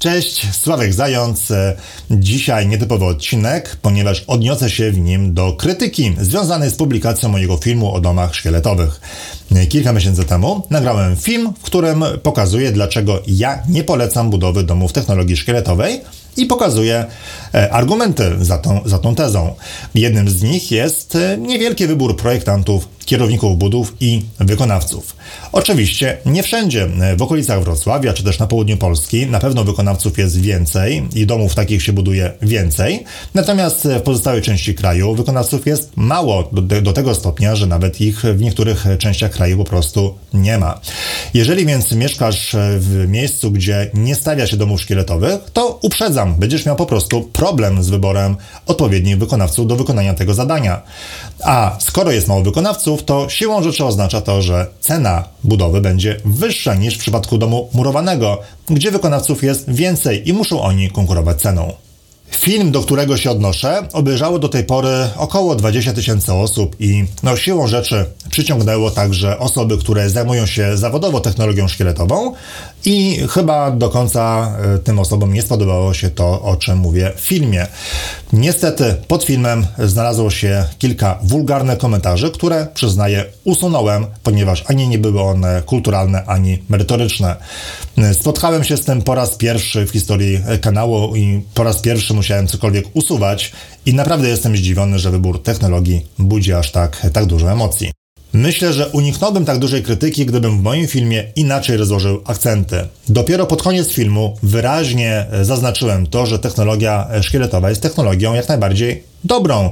Cześć, Sławek Zając. Dzisiaj nietypowy odcinek, ponieważ odniosę się w nim do krytyki związanej z publikacją mojego filmu o domach szkieletowych. Kilka miesięcy temu nagrałem film, w którym pokazuję, dlaczego ja nie polecam budowy domów technologii szkieletowej i pokazuję e, argumenty za tą, za tą tezą. Jednym z nich jest e, niewielki wybór projektantów, kierowników budów i wykonawców. Oczywiście nie wszędzie e, w okolicach Wrocławia czy też na południu Polski na pewno wykonawców jest więcej i domów takich się buduje więcej, natomiast w pozostałej części kraju wykonawców jest mało do, do tego stopnia, że nawet ich w niektórych częściach kraju po prostu nie ma. Jeżeli więc mieszkasz w miejscu, gdzie nie stawia się domów szkieletowych, to uprzedzam, będziesz miał po prostu problem z wyborem odpowiednich wykonawców do wykonania tego zadania. A skoro jest mało wykonawców, to siłą rzeczy oznacza to, że cena budowy będzie wyższa niż w przypadku domu murowanego, gdzie wykonawców jest więcej i muszą oni konkurować ceną. Film, do którego się odnoszę, obejrzało do tej pory około 20 tysięcy osób i no, siłą rzeczy przyciągnęło także osoby, które zajmują się zawodowo technologią szkieletową i chyba do końca e, tym osobom nie spodobało się to, o czym mówię w filmie. Niestety pod filmem znalazło się kilka wulgarnych komentarzy, które przyznaję usunąłem, ponieważ ani nie były one kulturalne, ani merytoryczne. Spotkałem się z tym po raz pierwszy w historii kanału i po raz pierwszy musiałem cokolwiek usuwać i naprawdę jestem zdziwiony, że wybór technologii budzi aż tak, tak dużo emocji. Myślę, że uniknąłbym tak dużej krytyki, gdybym w moim filmie inaczej rozłożył akcenty. Dopiero pod koniec filmu wyraźnie zaznaczyłem to, że technologia szkieletowa jest technologią jak najbardziej dobrą.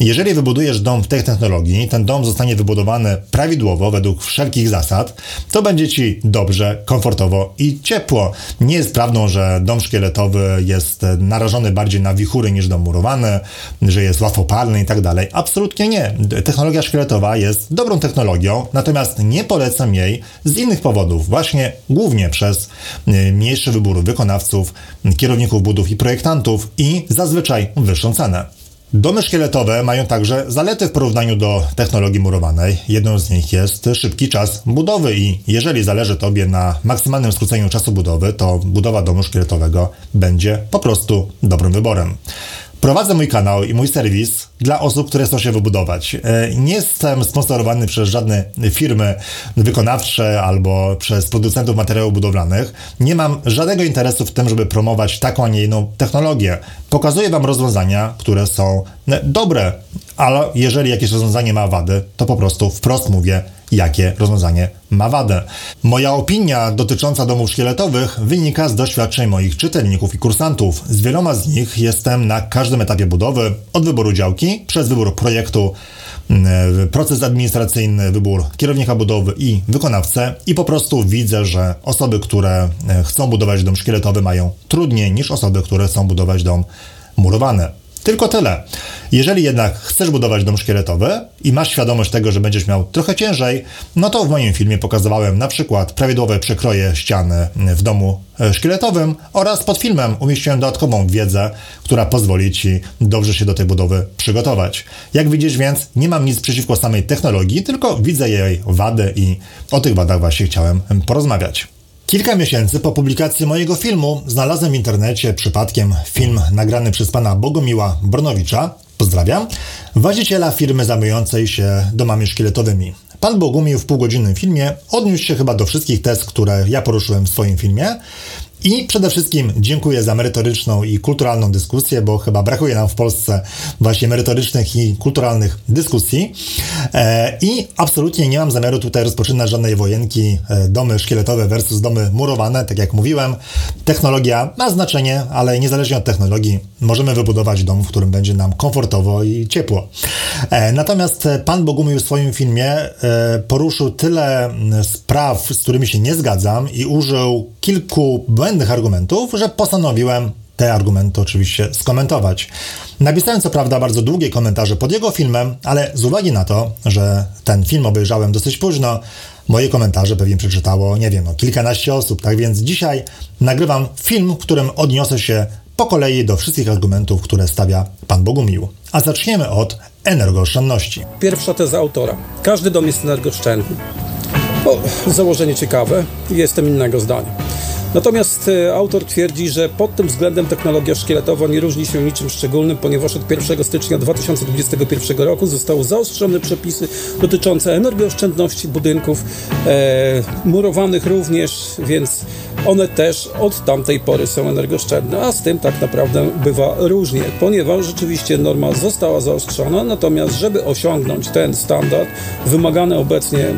Jeżeli wybudujesz dom w tej technologii, ten dom zostanie wybudowany prawidłowo, według wszelkich zasad, to będzie ci dobrze, komfortowo i ciepło. Nie jest prawdą, że dom szkieletowy jest narażony bardziej na wichury niż dom murowany, że jest łatwopalny i tak dalej. Absolutnie nie. Technologia szkieletowa jest dobrą technologią, natomiast nie polecam jej z innych powodów, właśnie głównie przez y, mniejszy wybór wykonawców, kierowników budów i projektantów i zazwyczaj wyższą cenę. Domy szkieletowe mają także zalety w porównaniu do technologii murowanej. Jedną z nich jest szybki czas budowy i jeżeli zależy Tobie na maksymalnym skróceniu czasu budowy, to budowa domu szkieletowego będzie po prostu dobrym wyborem. Prowadzę mój kanał i mój serwis dla osób, które chcą się wybudować. E, nie jestem sponsorowany przez żadne firmy wykonawcze albo przez producentów materiałów budowlanych. Nie mam żadnego interesu w tym, żeby promować taką, a nie inną technologię. Pokazuję Wam rozwiązania, które są e, dobre, ale jeżeli jakieś rozwiązanie ma wady, to po prostu wprost mówię, jakie rozwiązanie ma wadę. Moja opinia dotycząca domów szkieletowych wynika z doświadczeń moich czytelników i kursantów. Z wieloma z nich jestem na każdym etapie budowy, od wyboru działki, przez wybór projektu, mm, proces administracyjny, wybór kierownika budowy i wykonawcę i po prostu widzę, że osoby, które e, chcą budować dom szkieletowy mają trudniej niż osoby, które chcą budować dom murowany. Tylko tyle. Jeżeli jednak chcesz budować dom szkieletowy i masz świadomość tego, że będziesz miał trochę ciężej, no to w moim filmie pokazywałem na przykład prawidłowe przekroje ściany w domu e, szkieletowym oraz pod filmem umieściłem dodatkową wiedzę, która pozwoli Ci dobrze się do tej budowy przygotować. Jak widzisz więc, nie mam nic przeciwko samej technologii, tylko widzę jej wady i o tych wadach właśnie chciałem porozmawiać. Kilka miesięcy po publikacji mojego filmu znalazłem w internecie przypadkiem film nagrany przez pana Bogumiła Bronowicza, pozdrawiam, właściciela firmy zajmującej się domami szkieletowymi. Pan Bogumił w półgodzinnym filmie odniósł się chyba do wszystkich tez, które ja poruszyłem w swoim filmie i przede wszystkim dziękuję za merytoryczną i kulturalną dyskusję, bo chyba brakuje nam w Polsce właśnie merytorycznych i kulturalnych dyskusji. E, I absolutnie nie mam zamiaru tutaj rozpoczynać żadnej wojenki e, domy szkieletowe versus domy murowane. Tak jak mówiłem, technologia ma znaczenie, ale niezależnie od technologii możemy wybudować dom, w którym będzie nam komfortowo i ciepło. E, natomiast pan Bogumił w swoim filmie poruszył tyle spraw, z którymi się nie zgadzam i użył kilku błędnych argumentów, że postanowiłem te argumenty oczywiście skomentować. Napisałem co prawda bardzo długie komentarze pod jego filmem, ale z uwagi na to, że ten film obejrzałem dosyć późno, moje komentarze pewnie przeczytało, nie wiem, no, kilkanaście osób, tak więc dzisiaj nagrywam film, w którym odniosę się po kolei do wszystkich argumentów, które stawia pan Bogumił. A zaczniemy od energooszczędności. Pierwsza teza autora. Każdy dom jest energooszczędny. O, założenie ciekawe, jestem innego zdania. Natomiast e, autor twierdzi, że pod tym względem technologia szkieletowa nie różni się niczym szczególnym, ponieważ od 1 stycznia 2021 roku zostały zaostrzone przepisy dotyczące energooszczędności budynków, e, murowanych również, więc one też od tamtej pory są energooszczędne, a z tym tak naprawdę bywa różnie, ponieważ rzeczywiście norma została zaostrzona, natomiast żeby osiągnąć ten standard wymagany obecnie e,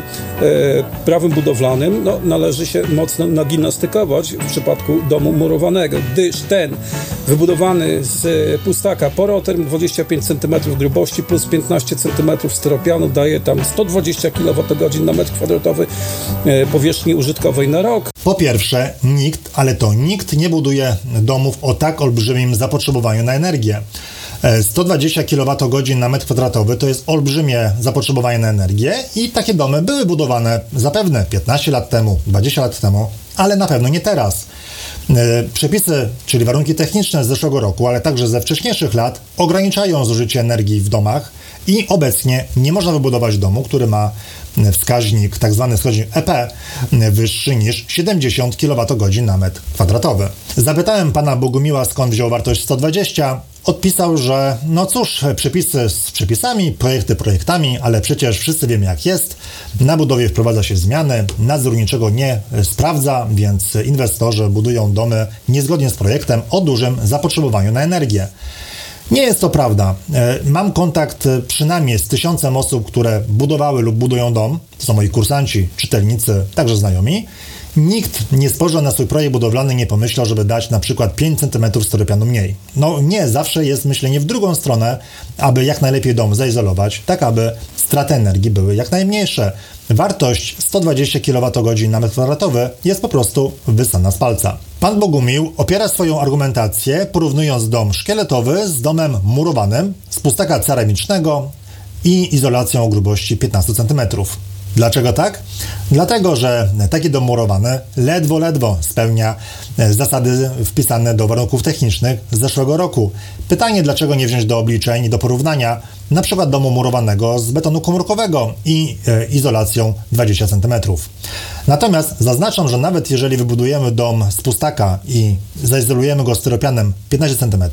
prawem budowlanym, no, należy się mocno nagimnastykować w przypadku domu murowanego, gdyż ten wybudowany z pustaka poroterm 25 cm grubości plus 15 cm styropianu daje tam 120 kWh na metr kwadratowy e, powierzchni użytkowej na rok. Po pierwsze, nikt, ale to nikt nie buduje domów o tak olbrzymim zapotrzebowaniu na energię. 120 kWh na metr kwadratowy to jest olbrzymie zapotrzebowanie na energię i takie domy były budowane zapewne 15 lat temu, 20 lat temu, ale na pewno nie teraz. E, przepisy, czyli warunki techniczne z zeszłego roku, ale także ze wcześniejszych lat, ograniczają zużycie energii w domach i obecnie nie można wybudować domu, który ma wskaźnik, tak zwany wskaźnik EP, wyższy niż 70 kWh na metr kwadratowy. Zapytałem pana Bogumiła, skąd wziął wartość 120. Odpisał, że no cóż, przepisy z przepisami, projekty projektami, ale przecież wszyscy wiemy jak jest. Na budowie wprowadza się zmiany, nadzór niczego nie sprawdza, więc inwestorzy budują domy niezgodnie z projektem o dużym zapotrzebowaniu na energię. Nie jest to prawda. E, mam kontakt e, przynajmniej z tysiącem osób, które budowały lub budują dom. To są moi kursanci, czytelnicy, także znajomi. Nikt nie spojrzał na swój projekt budowlany, nie pomyślał, żeby dać na przykład 5 cm styropianu mniej. No nie, zawsze jest myślenie w drugą stronę, aby jak najlepiej dom zaizolować, tak aby straty energii były jak najmniejsze. Wartość 120 kWh na metr kwadratowy jest po prostu wysana z palca. Pan Bogumił opiera swoją argumentację porównując dom szkieletowy z domem murowanym z pustaka ceramicznego i izolacją o grubości 15 cm. Dlaczego tak? Dlatego, że taki dom murowany ledwo, ledwo spełnia e, zasady wpisane do warunków technicznych z zeszłego roku. Pytanie, dlaczego nie wziąć do obliczeń i do porównania na przykład domu murowanego z betonu komórkowego i e, izolacją 20 cm. Natomiast zaznaczam, że nawet jeżeli wybudujemy dom z pustaka i zaizolujemy go styropianem 15 cm,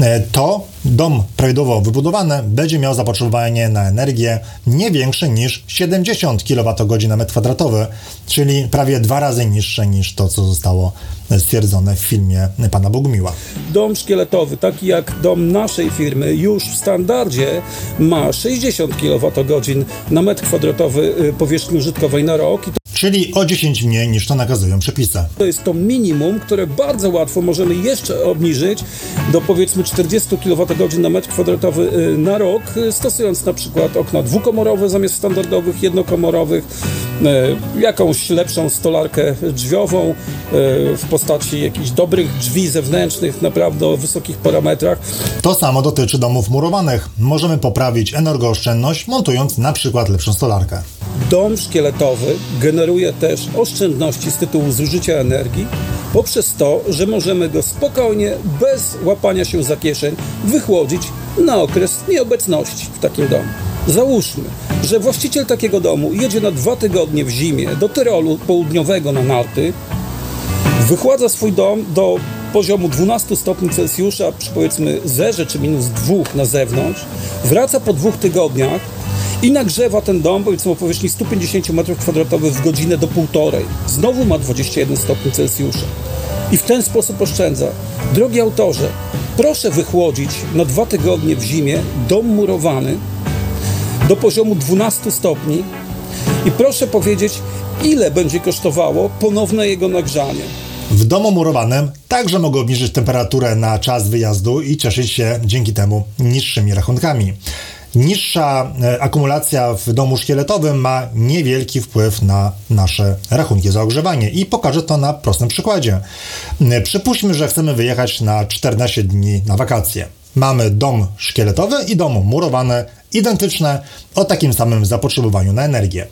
e, to dom prawidłowo wybudowany będzie miał zapotrzebowanie na energię nie większe niż 70 kWh na metr kwadratowy, czyli prawie dwa razy niższe niż to, co zostało stwierdzone w filmie pana Bogumiła. Dom szkieletowy, taki jak dom naszej firmy, już w standardzie ma 60 kWh na metr kwadratowy y, powierzchni użytkowej na rok. Czyli o 10 mniej niż to nakazują przepisy. To jest to minimum, które bardzo łatwo możemy jeszcze obniżyć do powiedzmy 40 kWh na metr kwadratowy y, na rok, y, stosując na przykład okna dwukomorowe zamiast standardowych jednokomorowych, jakąś lepszą stolarkę drzwiową w postaci jakichś dobrych drzwi zewnętrznych, naprawdę o wysokich parametrach. To samo dotyczy domów murowanych. Możemy poprawić energooszczędność, montując na przykład lepszą stolarkę. Dom szkieletowy generuje też oszczędności z tytułu zużycia energii poprzez to, że możemy go spokojnie, bez łapania się za kieszeń, wychłodzić na okres nieobecności w takim domu. Załóżmy, że właściciel takiego domu jedzie na dwa tygodnie w zimie do Tyrolu południowego na narty, wychładza swój dom do poziomu 12 stopni Celsjusza przy powiedzmy zerze czy minus 2 na zewnątrz, wraca po dwóch tygodniach i nagrzewa ten dom powiedzmy o powierzchni 150 m2 w godzinę do półtorej. Znowu ma 21 stopni Celsjusza. I w ten sposób oszczędza. Drogi autorze, proszę wychłodzić na dwa tygodnie w zimie dom murowany do poziomu 12 stopni i proszę powiedzieć, ile będzie kosztowało ponowne jego nagrzanie. W domu murowanym także mogę obniżyć temperaturę na czas wyjazdu i cieszyć się dzięki temu niższymi rachunkami. Niższa e, akumulacja w domu szkieletowym ma niewielki wpływ na nasze rachunki za ogrzewanie i pokażę to na prostym przykładzie. E, przypuśćmy, że chcemy wyjechać na 14 dni na wakacje. Mamy dom szkieletowy i dom murowany, identyczne, o takim samym zapotrzebowaniu na energię.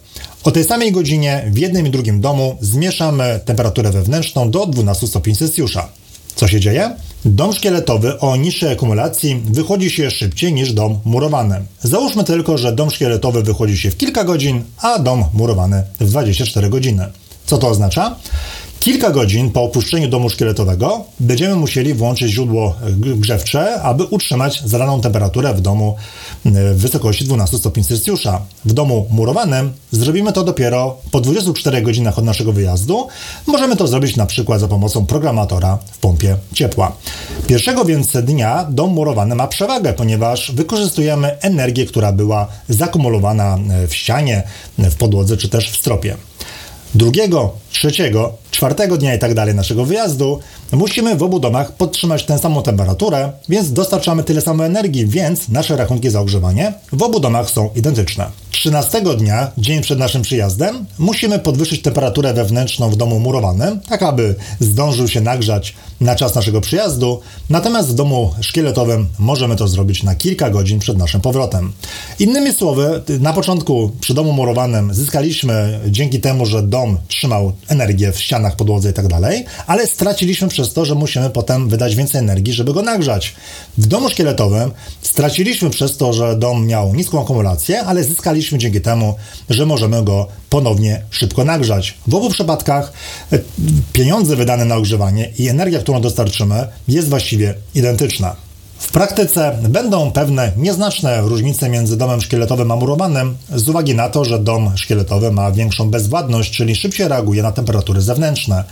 O tej samej godzinie w jednym i drugim domu zmieszamy temperaturę wewnętrzną do 12 stopni Celsjusza. Co się dzieje? Dom szkieletowy o niższej akumulacji wychodzi się szybciej niż dom murowany. Załóżmy tylko, że dom szkieletowy wychodzi się w kilka godzin, a dom murowany w 24 godziny. Co to oznacza? Kilka godzin po opuszczeniu domu szkieletowego będziemy musieli włączyć źródło grzewcze, aby utrzymać zadaną temperaturę w domu w wysokości 12 stopni Celsjusza. W domu murowanym zrobimy to dopiero po 24 godzinach od naszego wyjazdu. Możemy to zrobić na przykład za pomocą programatora w pompie ciepła. Pierwszego więc dnia dom murowany ma przewagę, ponieważ wykorzystujemy energię, która była zakumulowana w ścianie, w podłodze czy też w stropie drugiego, trzeciego, czwartego dnia i tak dalej naszego wyjazdu, musimy w obu domach podtrzymać tę samą temperaturę, więc dostarczamy tyle samo energii, więc nasze rachunki za ogrzewanie w obu domach są identyczne. 13 dnia, dzień przed naszym przyjazdem, musimy podwyższyć temperaturę wewnętrzną w domu murowanym, tak aby zdążył się nagrzać na czas naszego przyjazdu, natomiast w domu szkieletowym możemy to zrobić na kilka godzin przed naszym powrotem. Innymi słowy, na początku przy domu murowanym zyskaliśmy dzięki temu, że dom trzymał energię w ścianach, podłodze i tak dalej, ale straciliśmy przez to, że musimy potem wydać więcej energii, żeby go nagrzać. W domu szkieletowym straciliśmy przez to, że dom miał niską akumulację, ale zyskaliśmy dzięki temu, że możemy go ponownie szybko nagrzać. W obu przypadkach e, pieniądze wydane na ogrzewanie i energia, którą dostarczymy, jest właściwie identyczna. W praktyce będą pewne nieznaczne różnice między domem szkieletowym a murowanym z uwagi na to, że dom szkieletowy ma większą bezwładność, czyli szybciej reaguje na temperatury zewnętrzne.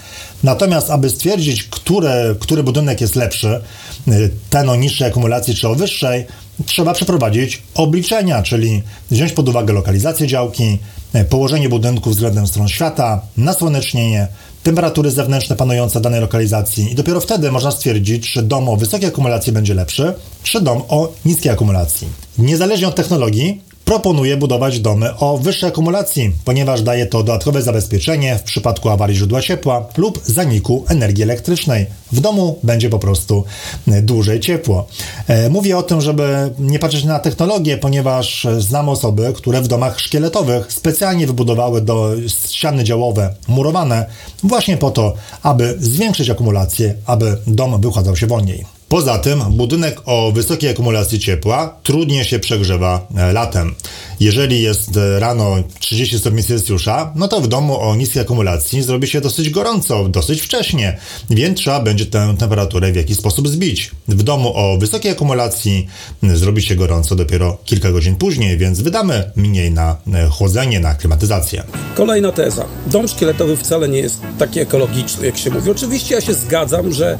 Natomiast, aby stwierdzić, który, który budynek jest lepszy, y, ten o niższej akumulacji czy o wyższej, trzeba przeprowadzić obliczenia, czyli wziąć pod uwagę lokalizację działki, y, położenie budynku względem stron świata, nasłonecznienie, temperatury zewnętrzne panujące danej lokalizacji i dopiero wtedy można stwierdzić, czy dom o wysokiej akumulacji będzie lepszy, czy dom o niskiej akumulacji. Niezależnie od technologii, proponuje budować domy o wyższej akumulacji, ponieważ daje to dodatkowe zabezpieczenie w przypadku awarii źródła ciepła lub zaniku energii elektrycznej. W domu będzie po prostu e, dłużej ciepło. E, mówię o tym, żeby nie patrzeć na technologię, ponieważ znam osoby, które w domach szkieletowych specjalnie wybudowały do ściany działowe murowane właśnie po to, aby zwiększyć akumulację, aby dom wychładzał się wolniej. Poza tym budynek o wysokiej akumulacji ciepła trudniej się przegrzewa e, latem. Jeżeli jest e, rano 30 stopni Celsjusza, no to w domu o niskiej akumulacji zrobi się dosyć gorąco, dosyć wcześnie, więc trzeba będzie tę temperaturę w jakiś sposób zbić. W domu o wysokiej akumulacji zrobi się gorąco dopiero kilka godzin później, więc wydamy mniej na e, chłodzenie, na klimatyzację. Kolejna teza. Dom szkieletowy wcale nie jest taki ekologiczny, jak się mówi. Oczywiście ja się zgadzam, że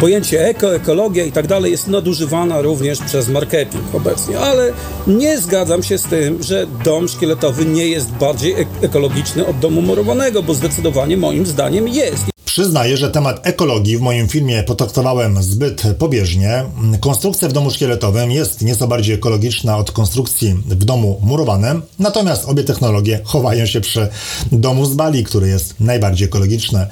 pojęcie eko, ekologia i tak dalej jest nadużywana również przez marketing obecnie, ale nie zgadzam się z tym, że dom szkieletowy nie jest bardziej ekologiczny od domu murowanego, bo zdecydowanie moim zdaniem jest. Przyznaję, że temat ekologii w moim filmie potraktowałem zbyt pobieżnie. Konstrukcja w domu szkieletowym jest nieco bardziej ekologiczna od konstrukcji w domu murowanym, natomiast obie technologie chowają się przy domu z Bali, który jest najbardziej ekologiczny.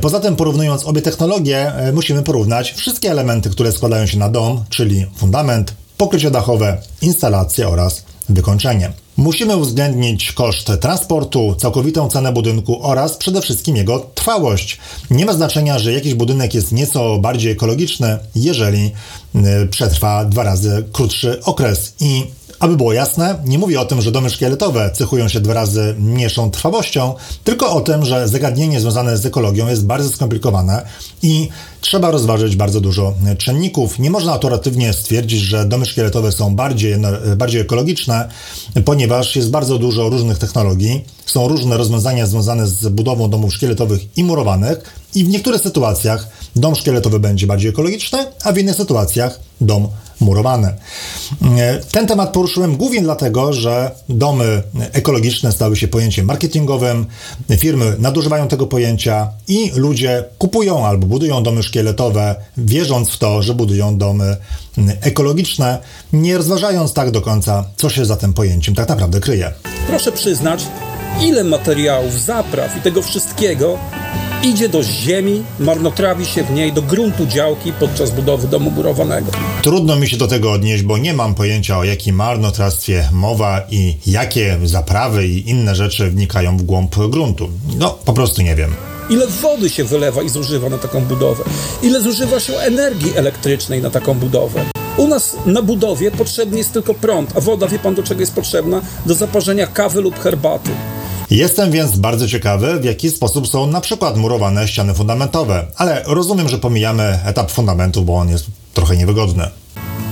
Poza tym, porównując obie technologie, e, musimy porównać wszystkie elementy, które składają się na dom, czyli fundament, pokrycie dachowe, instalacje oraz wykończenie. Musimy uwzględnić koszt transportu, całkowitą cenę budynku oraz przede wszystkim jego trwałość. Nie ma znaczenia, że jakiś budynek jest nieco bardziej ekologiczny, jeżeli y, przetrwa dwa razy krótszy okres i aby było jasne, nie mówię o tym, że domy szkieletowe cechują się dwa razy mniejszą trwałością, tylko o tym, że zagadnienie związane z ekologią jest bardzo skomplikowane i trzeba rozważyć bardzo dużo czynników. Nie można autoratywnie stwierdzić, że domy szkieletowe są bardziej, bardziej ekologiczne, ponieważ jest bardzo dużo różnych technologii, są różne rozwiązania związane z budową domów szkieletowych i murowanych i w niektórych sytuacjach dom szkieletowy będzie bardziej ekologiczny, a w innych sytuacjach dom murowany. Ten temat poruszyłem głównie dlatego, że domy ekologiczne stały się pojęciem marketingowym, firmy nadużywają tego pojęcia i ludzie kupują albo budują domy szkieletowe, wierząc w to, że budują domy ekologiczne, nie rozważając tak do końca, co się za tym pojęciem tak naprawdę kryje. Proszę przyznać, ile materiałów, zapraw i tego wszystkiego idzie do ziemi, marnotrawi się w niej, do gruntu działki podczas budowy domu murowanego. Trudno mi się do tego odnieść, bo nie mam pojęcia o jakim marnotrawstwie mowa i jakie zaprawy i inne rzeczy wnikają w głąb gruntu. No, po prostu nie wiem. Ile wody się wylewa i zużywa na taką budowę? Ile zużywa się energii elektrycznej na taką budowę? U nas na budowie potrzebny jest tylko prąd, a woda, wie pan do czego jest potrzebna? Do zaparzenia kawy lub herbaty. Jestem więc bardzo ciekawy, w jaki sposób są na przykład murowane ściany fundamentowe, ale rozumiem, że pomijamy etap fundamentu, bo on jest trochę niewygodny.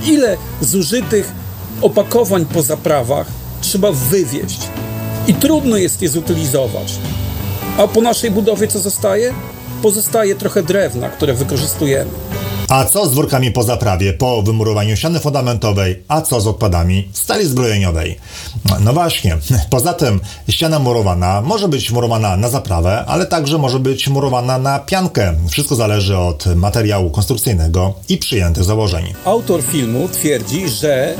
Ile zużytych opakowań po zaprawach trzeba wywieźć i trudno jest je zutylizować. A po naszej budowie co zostaje? Pozostaje trochę drewna, które wykorzystujemy. A co z workami po zaprawie, po wymurowaniu ściany fundamentowej, a co z odpadami stali zbrojeniowej? No właśnie, poza tym ściana murowana może być murowana na zaprawę, ale także może być murowana na piankę. Wszystko zależy od materiału konstrukcyjnego i przyjętych założeń. Autor filmu twierdzi, że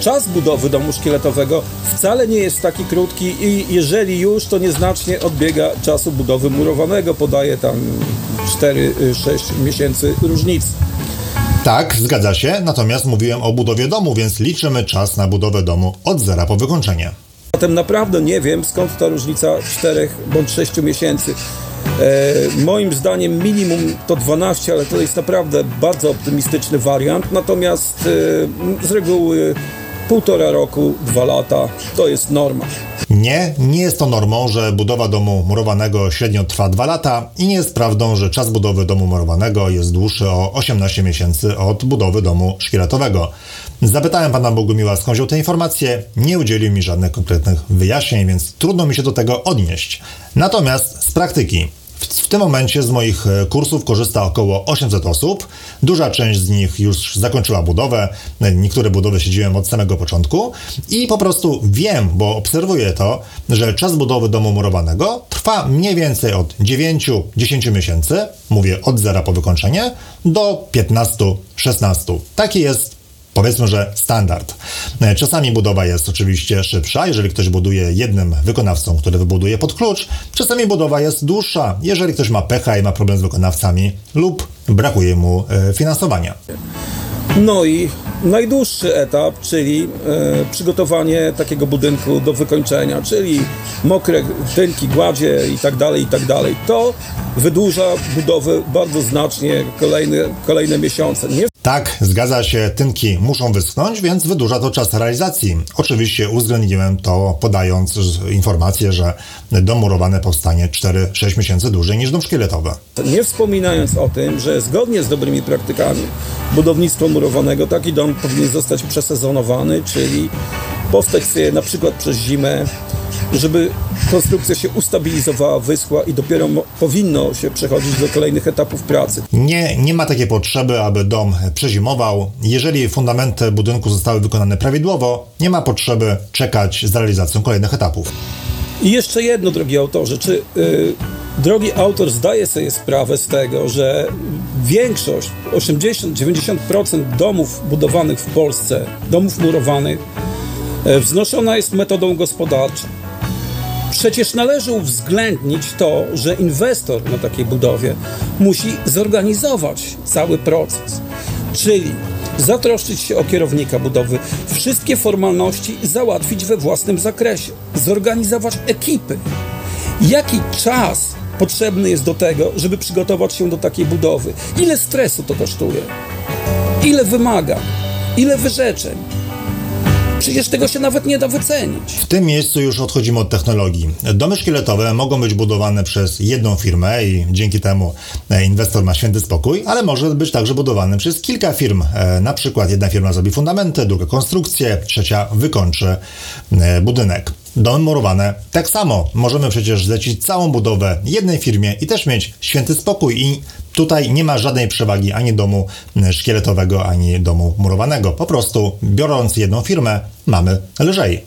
czas budowy domu szkieletowego wcale nie jest taki krótki i jeżeli już, to nieznacznie odbiega czasu budowy murowanego. Podaje tam 4-6 miesięcy różnicy. Tak, zgadza się, natomiast mówiłem o budowie domu, więc liczymy czas na budowę domu od zera po wykończenie. Zatem naprawdę nie wiem, skąd ta różnica 4 bądź 6 miesięcy. E, moim zdaniem minimum to 12, ale to jest naprawdę bardzo optymistyczny wariant. Natomiast e, z reguły półtora roku, dwa lata to jest norma. Nie, nie jest to normą, że budowa domu murowanego średnio trwa 2 lata i nie jest prawdą, że czas budowy domu murowanego jest dłuższy o 18 miesięcy od budowy domu szkieletowego. Zapytałem pana Bogumiła, skąd wziął te informacje, nie udzielił mi żadnych konkretnych wyjaśnień, więc trudno mi się do tego odnieść. Natomiast praktyki w tym momencie z moich e, kursów korzysta około 800 osób. Duża część z nich już zakończyła budowę. Niektóre budowy siedziłem od samego początku i po prostu wiem, bo obserwuję to, że czas budowy domu murowanego trwa mniej więcej od 9-10 miesięcy, mówię od zera po wykończenie, do 15-16. Taki jest powiedzmy, że standard. E, czasami budowa jest oczywiście szybsza, jeżeli ktoś buduje jednym wykonawcą, który wybuduje pod klucz. Czasami budowa jest dłuższa, jeżeli ktoś ma pecha i ma problem z wykonawcami lub brakuje mu e, finansowania. No i najdłuższy etap, czyli e, przygotowanie takiego budynku do wykończenia, czyli mokre tynki, gładzie i tak dalej, i tak dalej. To wydłuża budowę bardzo znacznie kolejne, kolejne miesiące. Nie tak, zgadza się, tynki muszą wyschnąć, więc wydłuża to czas realizacji. Oczywiście uwzględniłem to podając informację, że dom murowany powstanie 4-6 miesięcy dłużej niż dom szkieletowy. Nie wspominając o tym, że zgodnie z dobrymi praktykami budownictwa murowanego taki dom powinien zostać przesezonowany, czyli powstać sobie na przykład przez zimę żeby konstrukcja się ustabilizowała, wyschła i dopiero powinno się przechodzić do kolejnych etapów pracy. Nie, nie ma takiej potrzeby, aby dom przezimował. Jeżeli fundamenty budynku zostały wykonane prawidłowo, nie ma potrzeby czekać z realizacją kolejnych etapów. I jeszcze jedno, drogi autorze, czy yy, drogi autor zdaje sobie sprawę z tego, że większość, 80-90% domów budowanych w Polsce, domów murowanych, y, wznoszona jest metodą gospodarczą. Przecież należy uwzględnić to, że inwestor na takiej budowie musi zorganizować cały proces, czyli zatroszczyć się o kierownika budowy, wszystkie formalności załatwić we własnym zakresie, zorganizować ekipy. Jaki czas potrzebny jest do tego, żeby przygotować się do takiej budowy? Ile stresu to kosztuje? Ile wymaga? Ile wyrzeczeń? Przecież tego się nawet nie da wycenić. W tym miejscu już odchodzimy od technologii. Domy szkieletowe mogą być budowane przez jedną firmę i dzięki temu e, inwestor ma święty spokój, ale może być także budowany przez kilka firm. E, na przykład jedna firma zrobi fundamenty, druga konstrukcję, trzecia wykończy e, budynek. Domy murowane tak samo. Możemy przecież zlecić całą budowę jednej firmie i też mieć święty spokój i Tutaj nie ma żadnej przewagi ani domu szkieletowego, ani domu murowanego. Po prostu biorąc jedną firmę, mamy lżej.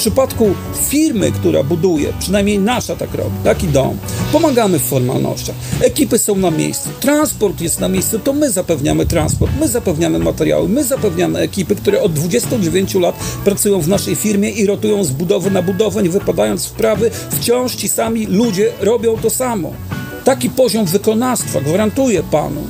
Przypadku firmy, która buduje, przynajmniej nasza tak robi, taki dom, pomagamy w formalnościach. Ekipy są na miejscu, transport jest na miejscu, to my zapewniamy transport, my zapewniamy materiały, my zapewniamy ekipy, które od 29 lat pracują w naszej firmie i rotują z budowy na budowę, nie wypadając w prawy. Wciąż ci sami ludzie robią to samo. Taki poziom wykonawstwa, gwarantuję panu,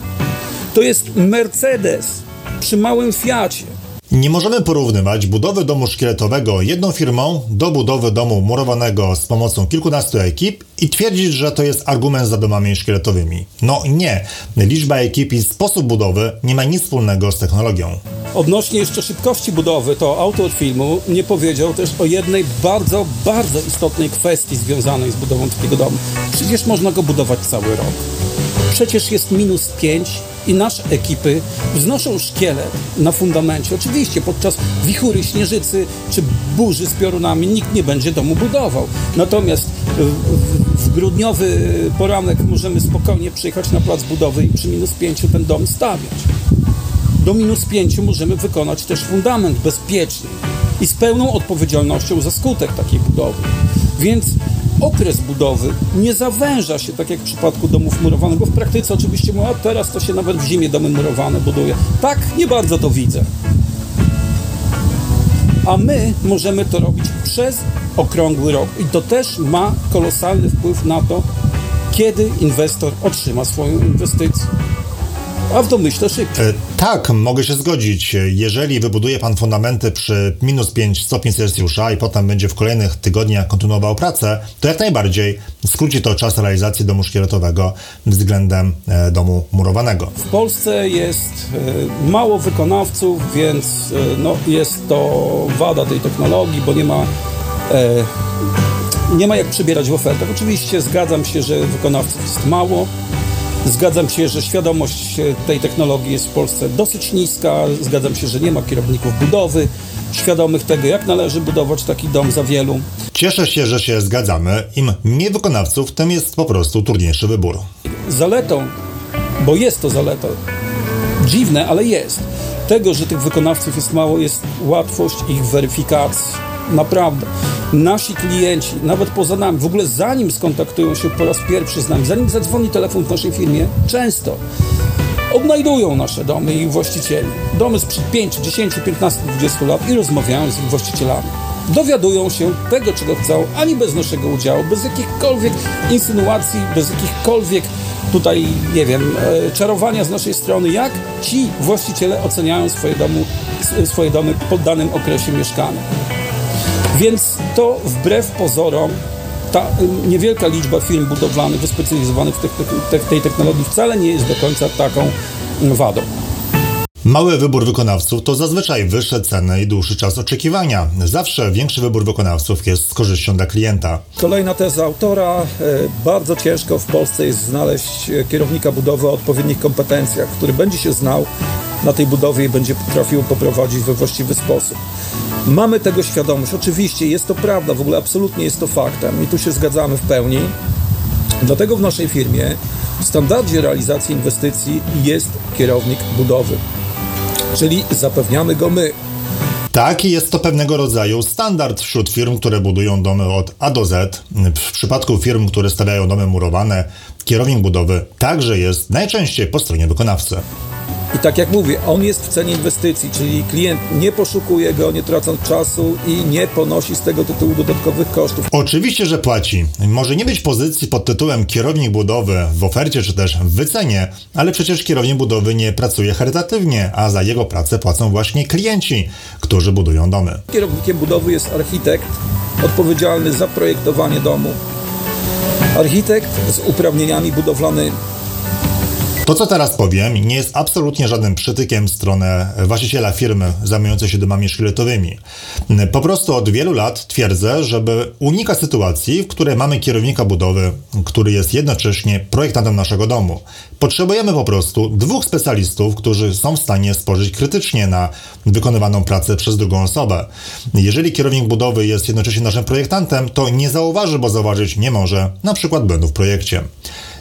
to jest Mercedes przy małym Fiacie. Nie możemy porównywać budowy domu szkieletowego jedną firmą do budowy domu murowanego z pomocą kilkunastu ekip i twierdzić, że to jest argument za domami szkieletowymi. No nie. Liczba ekip i sposób budowy nie ma nic wspólnego z technologią. Odnośnie jeszcze szybkości budowy, to autor filmu nie powiedział też o jednej bardzo, bardzo istotnej kwestii związanej z budową takiego domu. Przecież można go budować cały rok. Przecież jest minus 5 i nasze ekipy wznoszą szkielet na fundamencie. Oczywiście podczas wichury, śnieżycy czy burzy z piorunami nikt nie będzie domu budował. Natomiast w, grudniowy poranek możemy spokojnie przyjechać na plac budowy i przy minus 5 ten dom stawiać. Do minus 5 możemy wykonać też fundament bezpiecznie i z pełną odpowiedzialnością za skutek takiej budowy. Więc okres budowy nie zawęża się, tak jak w przypadku domów murowanych, bo w praktyce oczywiście mówię, a teraz to się nawet w zimie domy murowane buduje. Tak, nie bardzo to widzę. A my możemy to robić przez okrągły rok. I to też ma kolosalny wpływ na to, kiedy inwestor otrzyma swoją inwestycję a w domyśle szybciej. E, tak, mogę się zgodzić. Jeżeli wybuduje pan fundamenty przy minus 5 stopni Celsjusza i potem będzie w kolejnych tygodniach kontynuował pracę, to jak najbardziej skróci to czas realizacji domu szkieletowego względem e, domu murowanego. W Polsce jest e, mało wykonawców, więc no, jest to wada tej technologii, bo nie ma nie ma jak przybierać w ofertach. Oczywiście zgadzam się, że wykonawców jest mało, Zgadzam się, że świadomość tej technologii jest w Polsce dosyć niska. Zgadzam się, że nie ma kierowników budowy świadomych tego, jak należy budować taki dom za wielu. Cieszę się, że się zgadzamy. Im mniej wykonawców, tym jest po prostu trudniejszy wybór. Zaletą, bo jest to zaletą, dziwne, ale jest, tego, że tych wykonawców jest mało, jest łatwość ich weryfikacji Naprawdę. Nasi klienci, nawet poza nami, w ogóle zanim skontaktują się po raz pierwszy z nami, zanim zadzwoni telefon w naszej firmie, często odnajdują nasze domy i właścicieli. Domy sprzed 5, 10, 15, 20 lat i rozmawiają z ich właścicielami. Dowiadują się tego, czego chcą, ani bez naszego udziału, bez jakichkolwiek insynuacji, bez jakichkolwiek tutaj, nie wiem, e, czarowania z naszej strony, jak ci właściciele oceniają swoje, domu, swoje domy po danym okresie mieszkania. Więc to wbrew pozorom ta niewielka liczba firm budowlanych wyspecjalizowanych w tej technologii wcale nie jest do końca taką wadą. Mały wybór wykonawców to zazwyczaj wyższe ceny i dłuższy czas oczekiwania. Zawsze większy wybór wykonawców jest z korzyścią dla klienta. Kolejna teza autora. E, bardzo ciężko w Polsce jest znaleźć kierownika budowy o odpowiednich kompetencjach, który będzie się znał na tej budowie i będzie potrafił poprowadzić we właściwy sposób. Mamy tego świadomość. Oczywiście jest to prawda, w ogóle absolutnie jest to faktem i tu się zgadzamy w pełni. Dlatego w naszej firmie w standardzie realizacji inwestycji jest kierownik budowy, czyli zapewniamy go my. Tak, jest to pewnego rodzaju standard wśród firm, które budują domy od A do Z. W przypadku firm, które stawiają domy murowane, kierownik budowy także jest najczęściej po stronie wykonawcy. I tak jak mówię, on jest w cenie inwestycji, czyli klient nie poszukuje go, nie tracąc czasu i nie ponosi z tego tytułu dodatkowych kosztów. Oczywiście, że płaci. Może nie być pozycji pod tytułem kierownik budowy w ofercie czy też w wycenie, ale przecież kierownik budowy nie pracuje charytatywnie, a za jego pracę płacą właśnie klienci, którzy budują domy. Kierownikiem budowy jest architekt odpowiedzialny za projektowanie domu. Architekt z uprawnieniami budowlanymi. To, co teraz powiem, nie jest absolutnie żadnym przytykiem w stronę właściciela firmy zajmującej się domami szkieletowymi. Po prostu od wielu lat twierdzę, żeby unikać sytuacji, w której mamy kierownika budowy, który jest jednocześnie projektantem naszego domu. Potrzebujemy po prostu dwóch specjalistów, którzy są w stanie spojrzeć krytycznie na wykonywaną pracę przez drugą osobę. Jeżeli kierownik budowy jest jednocześnie naszym projektantem, to nie zauważy, bo zauważyć nie może, na przykład błędów w projekcie.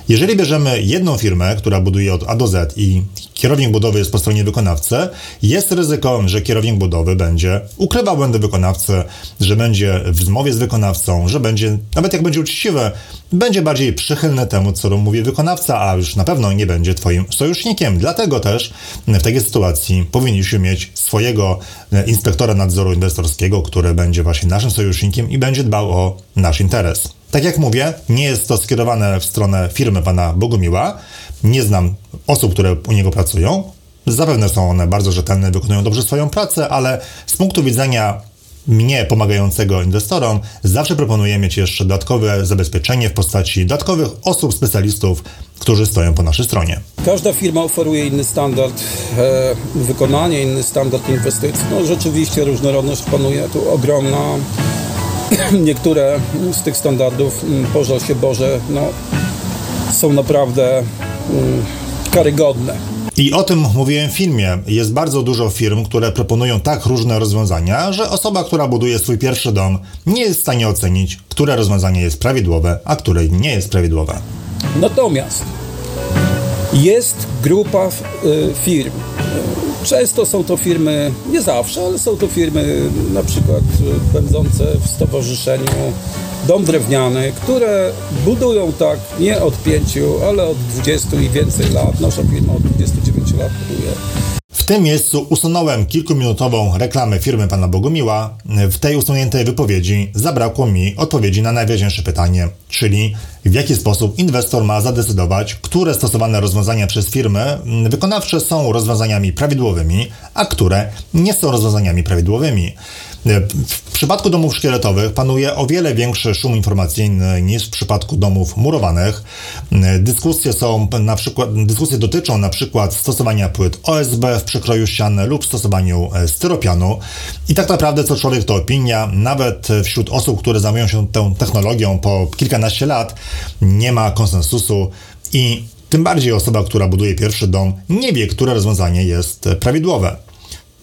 Jeżeli bierzemy jedną firmę, która buduje od A do Z i kierownik budowy jest po stronie wykonawcy, jest ryzyko, że kierownik budowy będzie ukrywał błędy wykonawcy, że będzie w zmowie z wykonawcą, że będzie, nawet jak będzie uczciwy, będzie bardziej przychylny temu, co mówi wykonawca, a już na pewno nie będzie Twoim sojusznikiem. Dlatego też w takiej sytuacji powinniśmy mieć swojego inspektora nadzoru inwestorskiego, który będzie właśnie naszym sojusznikiem i będzie dbał o nasz interes. Tak jak mówię, nie jest to skierowane w stronę firmy pana Bogumiła. Nie znam osób, które u niego pracują. Zapewne są one bardzo rzetelne, wykonują dobrze swoją pracę, ale z punktu widzenia mnie pomagającego inwestorom, zawsze proponuję mieć jeszcze dodatkowe zabezpieczenie w postaci dodatkowych osób, specjalistów, którzy stoją po naszej stronie. Każda firma oferuje inny standard e, wykonania, inny standard inwestycji. No rzeczywiście różnorodność panuje tu ogromna. Niektóre z tych standardów, mm, pożal się Boże, no, są naprawdę karygodne. I o tym mówiłem w filmie. Jest bardzo dużo firm, które proponują tak różne rozwiązania, że osoba, która buduje swój pierwszy dom, nie jest w stanie ocenić, które rozwiązanie jest prawidłowe, a które nie jest prawidłowe. Natomiast jest grupa y, firm. Często są to firmy, nie zawsze, ale są to firmy na przykład będące w stowarzyszeniu dom drewniany, które budują tak nie od 5, ale od 20 i więcej lat. Nasza firma od 29 lat buduje. Tym miejscu usunąłem kilkuminutową reklamę firmy pana Bogumiła. W tej usuniętej wypowiedzi zabrakło mi odpowiedzi na najważniejsze pytanie, czyli w jaki sposób inwestor ma zadecydować, które stosowane rozwiązania przez firmy wykonawcze są rozwiązaniami prawidłowymi, a które nie są rozwiązaniami prawidłowymi. W przypadku domów szkieletowych panuje o wiele większy szum informacyjny niż w przypadku domów murowanych. Dyskusje są na przykład, dyskusje dotyczą na przykład stosowania płyt OSB w przekroju ściany lub stosowaniu e, styropianu. I tak naprawdę co człowiek to opinia, nawet wśród osób, które zajmują się tą technologią po kilkanaście lat, nie ma konsensusu i tym bardziej osoba, która buduje pierwszy dom, nie wie, które rozwiązanie jest prawidłowe.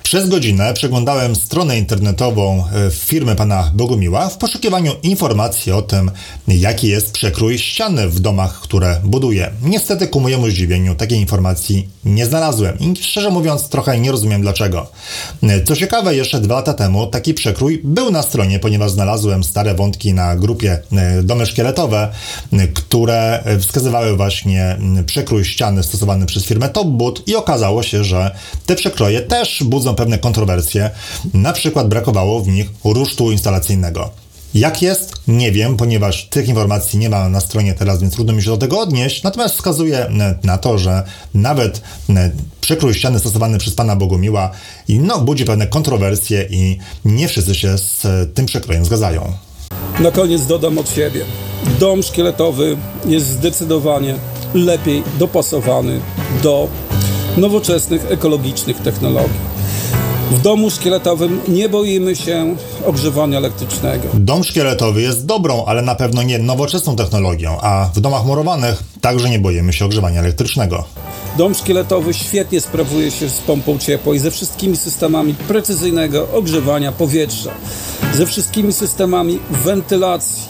Przez godzinę przeglądałem stronę internetową e, firmy pana Bogumiła w poszukiwaniu informacji o tym, jaki jest przekrój ściany w domach, które buduje. Niestety ku mojemu zdziwieniu takiej informacji nie znalazłem i szczerze mówiąc trochę nie rozumiem dlaczego. E, co ciekawe, jeszcze dwa lata temu taki przekrój był na stronie, ponieważ znalazłem stare wątki na grupie e, Domy Szkieletowe, które wskazywały właśnie przekrój ściany stosowany przez firmę Topboot i okazało się, że te przekroje też budzą pewne kontrowersje. Na przykład brakowało w nich rusztu instalacyjnego. Jak jest? Nie wiem, ponieważ tych informacji nie ma na stronie teraz, więc trudno mi się do tego odnieść. Natomiast wskazuje na to, że nawet przekrój ściany stosowany przez pana Bogumiła no, budzi pewne kontrowersje i nie wszyscy się z tym przekrojem zgadzają. Na koniec dodam od siebie. Dom szkieletowy jest zdecydowanie lepiej dopasowany do nowoczesnych, ekologicznych technologii. W domu szkieletowym nie boimy się ogrzewania elektrycznego. Dom szkieletowy jest dobrą, ale na pewno nie nowoczesną technologią, a w domach murowanych także nie boimy się ogrzewania elektrycznego. Dom szkieletowy świetnie sprawuje się z pompą ciepła i ze wszystkimi systemami precyzyjnego ogrzewania powietrza, ze wszystkimi systemami wentylacji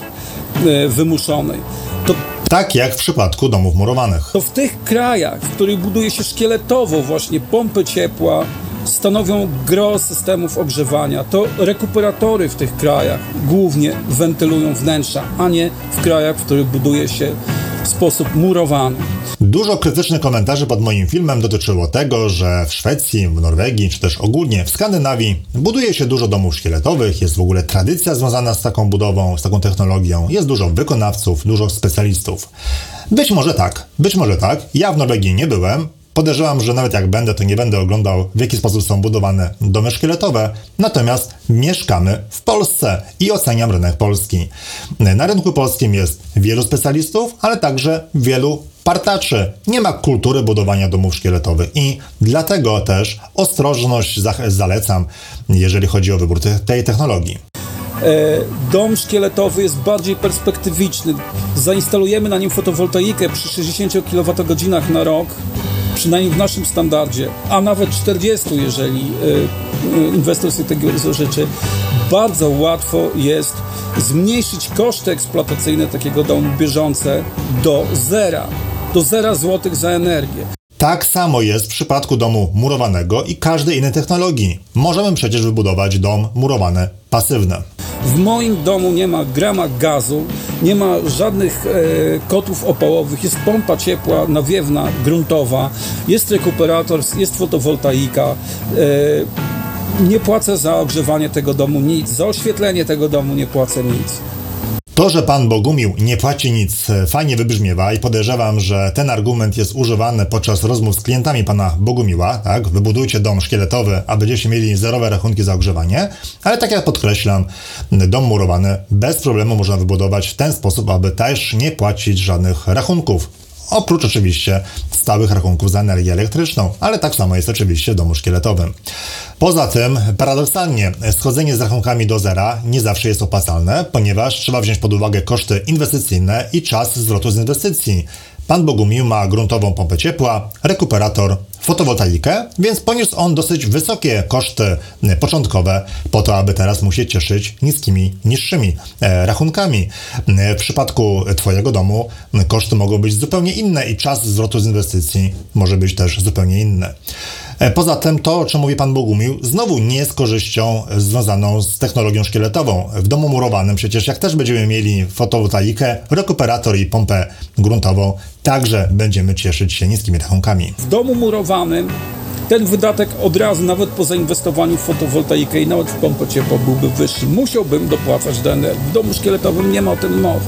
e, wymuszonej. To tak jak w przypadku domów murowanych. To w tych krajach, w których buduje się szkieletowo właśnie pompy ciepła, stanowią gro systemów ogrzewania. To rekuperatory w tych krajach głównie wentylują wnętrza, a nie w krajach, w których buduje się w sposób murowany. Dużo krytycznych komentarzy pod moim filmem dotyczyło tego, że w Szwecji, w Norwegii, czy też ogólnie w Skandynawii buduje się dużo domów szkieletowych, jest w ogóle tradycja związana z taką budową, z taką technologią, jest dużo wykonawców, dużo specjalistów. Być może tak, być może tak. Ja w Norwegii nie byłem, Podejrzewam, że nawet jak będę, to nie będę oglądał, w jaki sposób są budowane domy szkieletowe, natomiast mieszkamy w Polsce i oceniam rynek polski. Na rynku polskim jest wielu specjalistów, ale także wielu partaczy. Nie ma kultury budowania domów szkieletowych i dlatego też ostrożność zalecam, jeżeli chodzi o wybór tej technologii. E, dom szkieletowy jest bardziej perspektywiczny. Zainstalujemy na nim fotowoltaikę przy 60 kWh na rok przynajmniej w naszym standardzie, a nawet 40, jeżeli y, y, inwestor sobie tego życzy, bardzo łatwo jest zmniejszyć koszty eksploatacyjne takiego domu bieżące do zera, do zera złotych za energię. Tak samo jest w przypadku domu murowanego i każdej innej technologii. Możemy przecież wybudować dom murowany pasywny. W moim domu nie ma grama gazu, nie ma żadnych e, kotów opałowych, jest pompa ciepła nawiewna, gruntowa, jest rekuperator, jest fotowoltaika. E, nie płacę za ogrzewanie tego domu nic, za oświetlenie tego domu nie płacę nic. To, że pan Bogumił nie płaci nic, fajnie wybrzmiewa i podejrzewam, że ten argument jest używany podczas rozmów z klientami pana Bogumiła, tak? Wybudujcie dom szkieletowy, a będziecie mieli zerowe rachunki za ogrzewanie, ale tak jak podkreślam, dom murowany bez problemu można wybudować w ten sposób, aby też nie płacić żadnych rachunków. Oprócz oczywiście stałych rachunków za energię elektryczną, ale tak samo jest oczywiście w domu szkieletowym. Poza tym, paradoksalnie, schodzenie z rachunkami do zera nie zawsze jest opłacalne, ponieważ trzeba wziąć pod uwagę koszty inwestycyjne i czas zwrotu z inwestycji. Pan Bogumił ma gruntową pompę ciepła, rekuperator, fotowoltaikę, więc poniósł on dosyć wysokie koszty początkowe po to, aby teraz mu się cieszyć niskimi, niższymi e, rachunkami. W przypadku Twojego domu koszty mogą być zupełnie inne i czas zwrotu z inwestycji może być też zupełnie inny. E, poza tym to, o czym mówi pan Bogumił, znowu nie jest korzyścią związaną z technologią szkieletową. W domu murowanym przecież jak też będziemy mieli fotowoltaikę, rekuperator i pompę gruntową, także będziemy cieszyć się niskimi rachunkami. W domu murowanym ten wydatek od razu, nawet po zainwestowaniu w fotowoltaikę i nawet w pompę ciepła byłby wyższy. Musiałbym dopłacać do energii. W domu szkieletowym nie ma o tym mowy.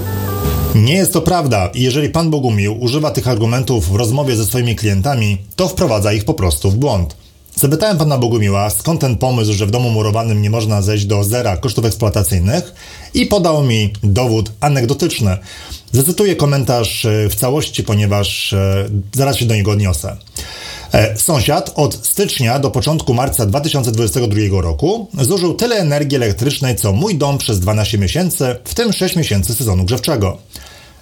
Nie jest to prawda i jeżeli pan Bogumił używa tych argumentów w rozmowie ze swoimi klientami, to wprowadza ich po prostu w błąd. Zapytałem pana Bogumiła, skąd ten pomysł, że w domu murowanym nie można zejść do zera kosztów eksploatacyjnych i podał mi dowód anegdotyczny. Zacytuję komentarz e, w całości, ponieważ e, zaraz się do niego odniosę. E, sąsiad od stycznia do początku marca 2022 roku zużył tyle energii elektrycznej co mój dom przez 12 miesięcy, w tym 6 miesięcy sezonu grzewczego.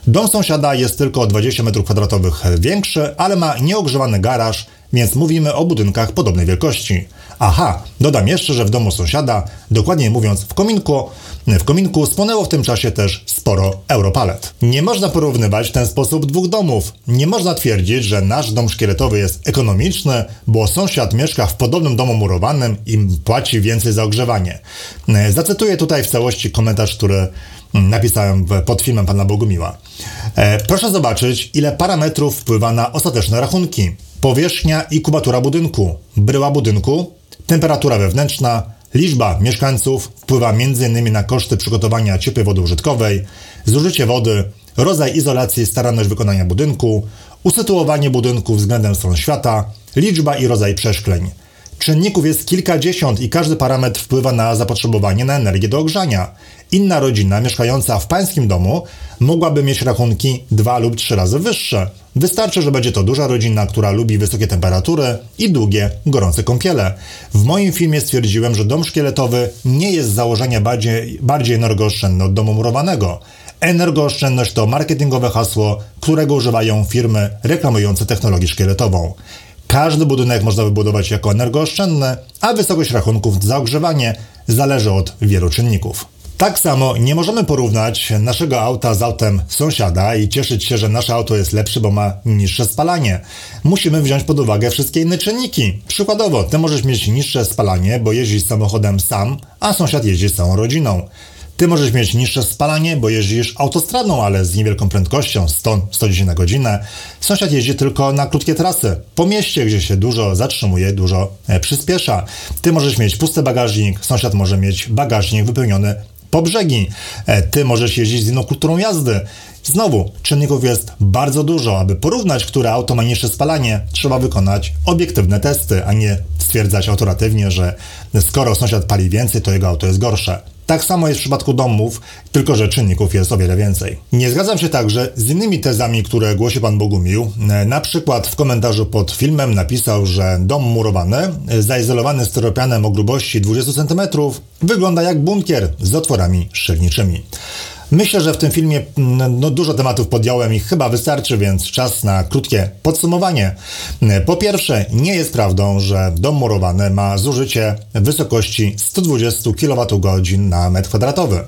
Dom sąsiada jest tylko o 20 m2 większy, ale ma nieogrzewany garaż, więc mówimy o budynkach podobnej wielkości. Aha, dodam jeszcze, że w domu sąsiada, dokładniej mówiąc w kominku, w kominku spłonęło w tym czasie też sporo europalet. Nie można porównywać w ten sposób dwóch domów. Nie można twierdzić, że nasz dom szkieletowy jest ekonomiczny, bo sąsiad mieszka w podobnym domu murowanym i płaci więcej za ogrzewanie. Zacytuję tutaj w całości komentarz, który napisałem pod filmem pana Bogumiła. E, proszę zobaczyć, ile parametrów wpływa na ostateczne rachunki. Powierzchnia i kubatura budynku, bryła budynku, temperatura wewnętrzna, liczba mieszkańców wpływa m.in. na koszty przygotowania ciepłej wody użytkowej, zużycie wody, rodzaj izolacji, staranność wykonania budynku, usytuowanie budynku względem stron świata, liczba i rodzaj przeszkleń. Czynników jest kilkadziesiąt i każdy parametr wpływa na zapotrzebowanie na energię do ogrzania. Inna rodzina mieszkająca w pańskim domu mogłaby mieć rachunki dwa lub trzy razy wyższe. Wystarczy, że będzie to duża rodzina, która lubi wysokie temperatury i długie, gorące kąpiele. W moim filmie stwierdziłem, że dom szkieletowy nie jest z założenia bardziej, bardziej energooszczędny od domu murowanego. Energooszczędność to marketingowe hasło, którego używają firmy reklamujące technologię szkieletową. Każdy budynek można wybudować jako energooszczędny, a wysokość rachunków za ogrzewanie zależy od wielu czynników. Tak samo nie możemy porównać naszego auta z autem sąsiada i cieszyć się, że nasze auto jest lepsze, bo ma niższe spalanie. Musimy wziąć pod uwagę wszystkie inne czynniki. Przykładowo, ty możesz mieć niższe spalanie, bo jeździsz samochodem sam, a sąsiad jeździ z całą rodziną. Ty możesz mieć niższe spalanie, bo jeździsz autostradą, ale z niewielką prędkością 100-110 na godzinę. Sąsiad jeździ tylko na krótkie trasy. Po mieście, gdzie się dużo zatrzymuje, dużo e, przyspiesza. Ty możesz mieć pusty bagażnik, sąsiad może mieć bagażnik wypełniony po brzegi. E, ty możesz jeździć z inną kulturą jazdy. Znowu, czynników jest bardzo dużo. Aby porównać, które auto ma niższe spalanie, trzeba wykonać obiektywne testy, a nie stwierdzać autoratywnie, że skoro sąsiad pali więcej, to jego auto jest gorsze. Tak samo jest w przypadku domów, tylko że czynników jest o wiele więcej. Nie zgadzam się także z innymi tezami, które głosi pan Bogumił. E, na przykład w komentarzu pod filmem napisał, że dom murowany, zaizolowany styropianem o grubości 20 cm, wygląda jak bunkier z otworami szczelniczymi. Myślę, że w tym filmie mm, no, dużo tematów podjąłem i chyba wystarczy, więc czas na krótkie podsumowanie. Po pierwsze, nie jest prawdą, że dom murowany ma zużycie w wysokości 120 kWh na metr kwadratowy.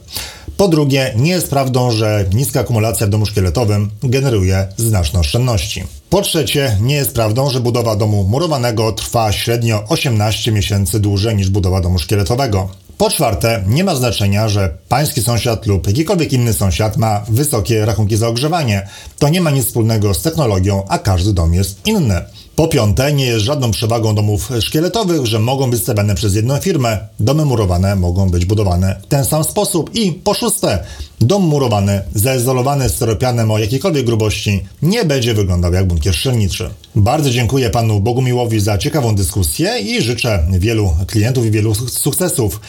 Po drugie, nie jest prawdą, że niska akumulacja w domu szkieletowym generuje znaczne oszczędności. Po trzecie, nie jest prawdą, że budowa domu murowanego trwa średnio 18 miesięcy dłużej niż budowa domu szkieletowego. Po czwarte, nie ma znaczenia, że pański sąsiad lub jakikolwiek inny sąsiad ma wysokie rachunki za ogrzewanie. To nie ma nic wspólnego z technologią, a każdy dom jest inny. Po piąte, nie jest żadną przewagą domów szkieletowych, że mogą być stawiane przez jedną firmę. Domy murowane mogą być budowane w ten sam sposób. I po szóste, dom murowany, zaizolowany steropianem o jakiejkolwiek grubości nie będzie wyglądał jak bunkier strzelniczy. Bardzo dziękuję panu Bogumiłowi za ciekawą dyskusję i życzę wielu klientów i wielu sukcesów.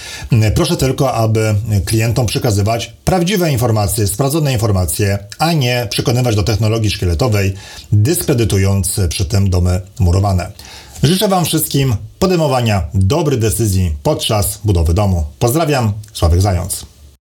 Proszę tylko, aby klientom przekazywać prawdziwe informacje, sprawdzone informacje, a nie przekonywać do technologii szkieletowej, dyskredytując przy tym domy murowane. Życzę Wam wszystkim podejmowania dobrych decyzji podczas budowy domu. Pozdrawiam, Sławek Zając.